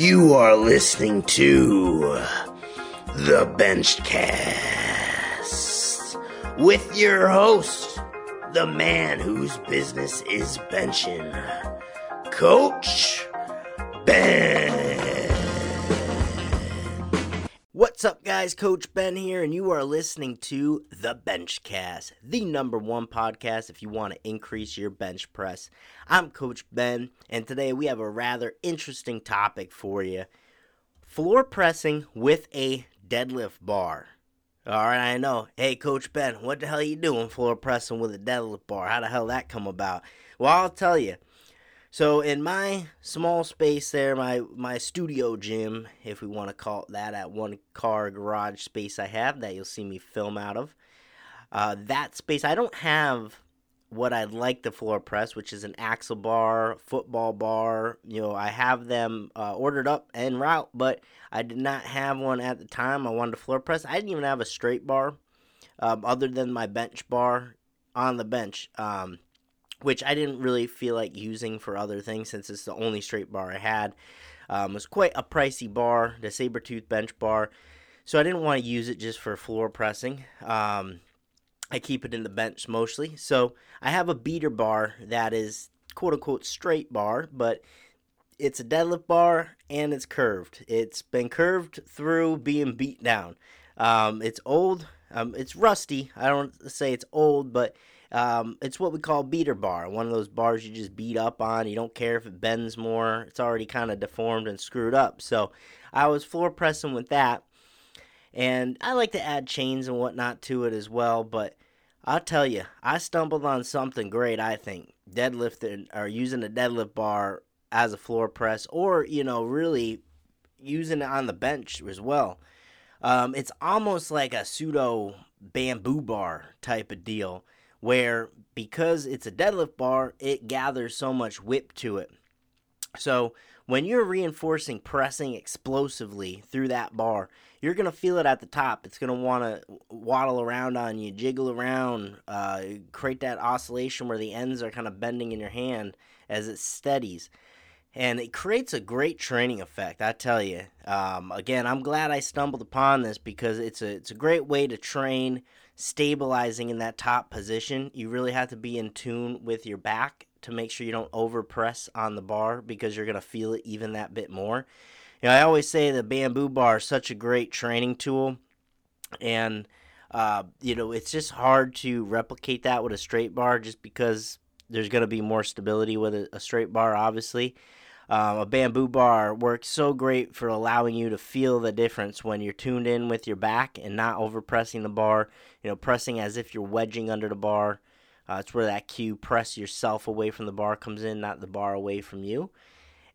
You are listening to the Benchcast with your host, the man whose business is benching, Coach Ben. What's up, guys? Coach Ben here, and you are listening to the Benchcast, the number one podcast if you want to increase your bench press. I'm Coach Ben, and today we have a rather interesting topic for you floor pressing with a deadlift bar. All right, I know. Hey, Coach Ben, what the hell are you doing floor pressing with a deadlift bar? How the hell that come about? Well, I'll tell you. So in my small space there, my my studio gym, if we want to call it that, at one car garage space I have that you'll see me film out of. Uh, that space, I don't have what I'd like the floor press, which is an axle bar, football bar. You know, I have them uh, ordered up en route, but I did not have one at the time. I wanted a floor press. I didn't even have a straight bar, um, other than my bench bar on the bench. Um, which I didn't really feel like using for other things since it's the only straight bar I had. Um, it was quite a pricey bar, the Sabertooth bench bar, so I didn't want to use it just for floor pressing. Um, I keep it in the bench mostly, so I have a beater bar that is quote unquote straight bar, but it's a deadlift bar and it's curved. It's been curved through being beat down. Um, it's old. Um, it's rusty. I don't say it's old, but um, it's what we call beater bar. One of those bars you just beat up on. You don't care if it bends more. It's already kind of deformed and screwed up. So I was floor pressing with that. And I like to add chains and whatnot to it as well. But I'll tell you, I stumbled on something great, I think. Deadlifting or using a deadlift bar as a floor press or, you know, really using it on the bench as well. Um, it's almost like a pseudo bamboo bar type of deal where because it's a deadlift bar, it gathers so much whip to it. So when you're reinforcing pressing explosively through that bar, you're to feel it at the top. It's to want to waddle around on you, jiggle around, uh, create that oscillation where the ends are kind of bending in your hand as it steadies. And it creates a great training effect, I tell you. Um, again, I'm glad I stumbled upon this because it's a it's a great way to train stabilizing in that top position, you really have to be in tune with your back to make sure you don't over press on the bar because you're going to feel it even that bit more. You know, I always say the bamboo bar is such a great training tool, and uh, you know it's just hard to replicate that with a straight bar just because there's going to be more stability with a, a straight bar, obviously. Um, a bamboo bar works so great for allowing you to feel the difference when you're tuned in with your back and not over pressing the bar. You know, pressing as if you're wedging under the bar. Uh, it's where that cue press yourself away from the bar comes in, not the bar away from you.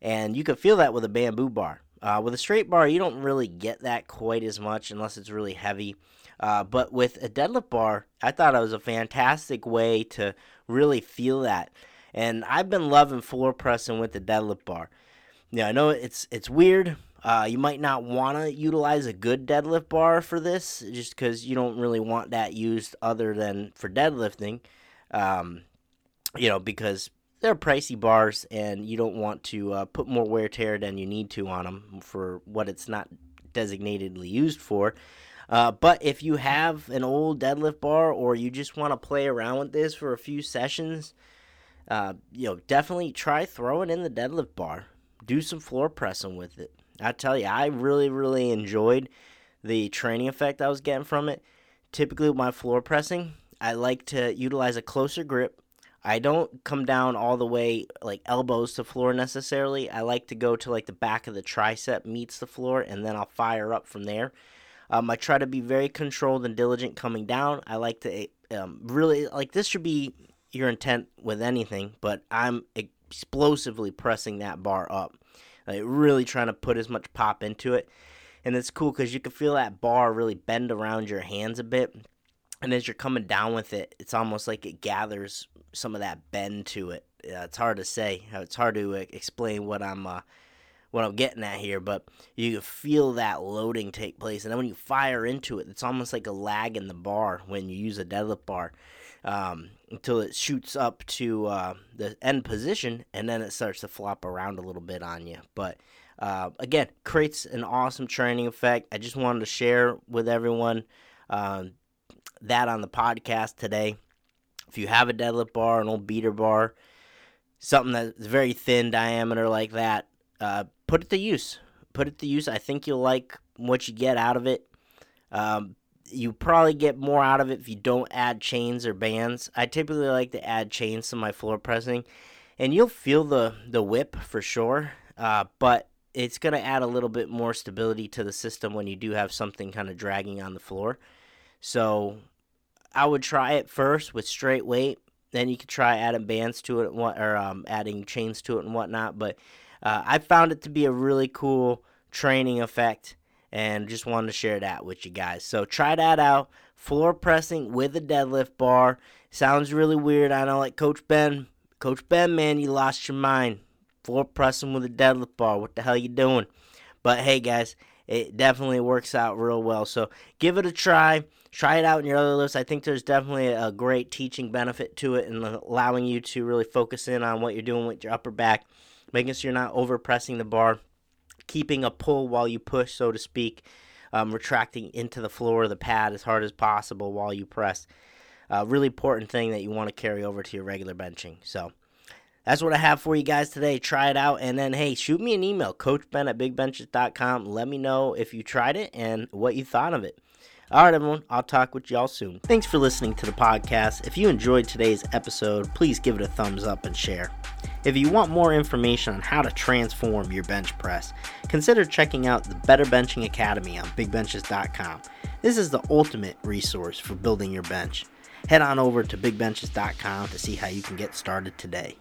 And you can feel that with a bamboo bar. Uh, with a straight bar, you don't really get that quite as much unless it's really heavy. Uh, but with a deadlift bar, I thought it was a fantastic way to really feel that. And I've been loving floor pressing with the deadlift bar. Yeah, I know it's it's weird. Uh, you might not want to utilize a good deadlift bar for this, just because you don't really want that used other than for deadlifting. Um, you know, because they're pricey bars, and you don't want to uh, put more wear tear than you need to on them for what it's not designatedly used for. Uh, but if you have an old deadlift bar, or you just want to play around with this for a few sessions, uh, you know, definitely try throwing in the deadlift bar. Do some floor pressing with it. I tell you, I really, really enjoyed the training effect I was getting from it. Typically, with my floor pressing, I like to utilize a closer grip. I don't come down all the way like elbows to floor necessarily. I like to go to like the back of the tricep meets the floor, and then I'll fire up from there. Um, I try to be very controlled and diligent coming down. I like to um, really like this should be your intent with anything, but I'm explosively pressing that bar up, like really trying to put as much pop into it. And it's cool because you can feel that bar really bend around your hands a bit. And as you're coming down with it, it's almost like it gathers some of that bend to it. Uh, it's hard to say. It's hard to uh, explain what I'm uh, what I'm getting at here, but you feel that loading take place, and then when you fire into it, it's almost like a lag in the bar when you use a deadlift bar um, until it shoots up to uh, the end position, and then it starts to flop around a little bit on you. But Uh, again, creates an awesome training effect. I just wanted to share with everyone uh, that on the podcast today. If you have a deadlift bar, an old beater bar, something that's very thin diameter like that, uh, put it to use. Put it to use. I think you'll like what you get out of it. Um, you probably get more out of it if you don't add chains or bands. I typically like to add chains to my floor pressing, and you'll feel the the whip for sure. Uh, but it's going to add a little bit more stability to the system when you do have something kind of dragging on the floor. So I would try it first with straight weight. Then you could try adding bands to it or um, adding chains to it and whatnot. But uh, I found it to be a really cool training effect and just wanted to share that with you guys. So try that out. Floor pressing with a deadlift bar. Sounds really weird. I know, like Coach Ben. Coach Ben, man, you lost your mind. Floor pressing with a deadlift bar. What the hell you doing? But hey, guys, it definitely works out real well. So give it a try. Try it out in your other lifts. I think there's definitely a great teaching benefit to it and allowing you to really focus in on what you're doing with your upper back, making sure you're not over pressing the bar, keeping a pull while you push, so to speak, um, retracting into the floor of the pad as hard as possible while you press. A uh, really important thing that you want to carry over to your regular benching. So that's what I have for you guys today. Try it out. And then, hey, shoot me an email, coachben at bigbenches.com. Let me know if you tried it and what you thought of it. All right, everyone, I'll talk with y'all soon. Thanks for listening to the podcast. If you enjoyed today's episode, please give it a thumbs up and share. If you want more information on how to transform your bench press, consider checking out the Better Benching Academy on bigbenches.com. This is the ultimate resource for building your bench. Head on over to bigbenches.com to see how you can get started today.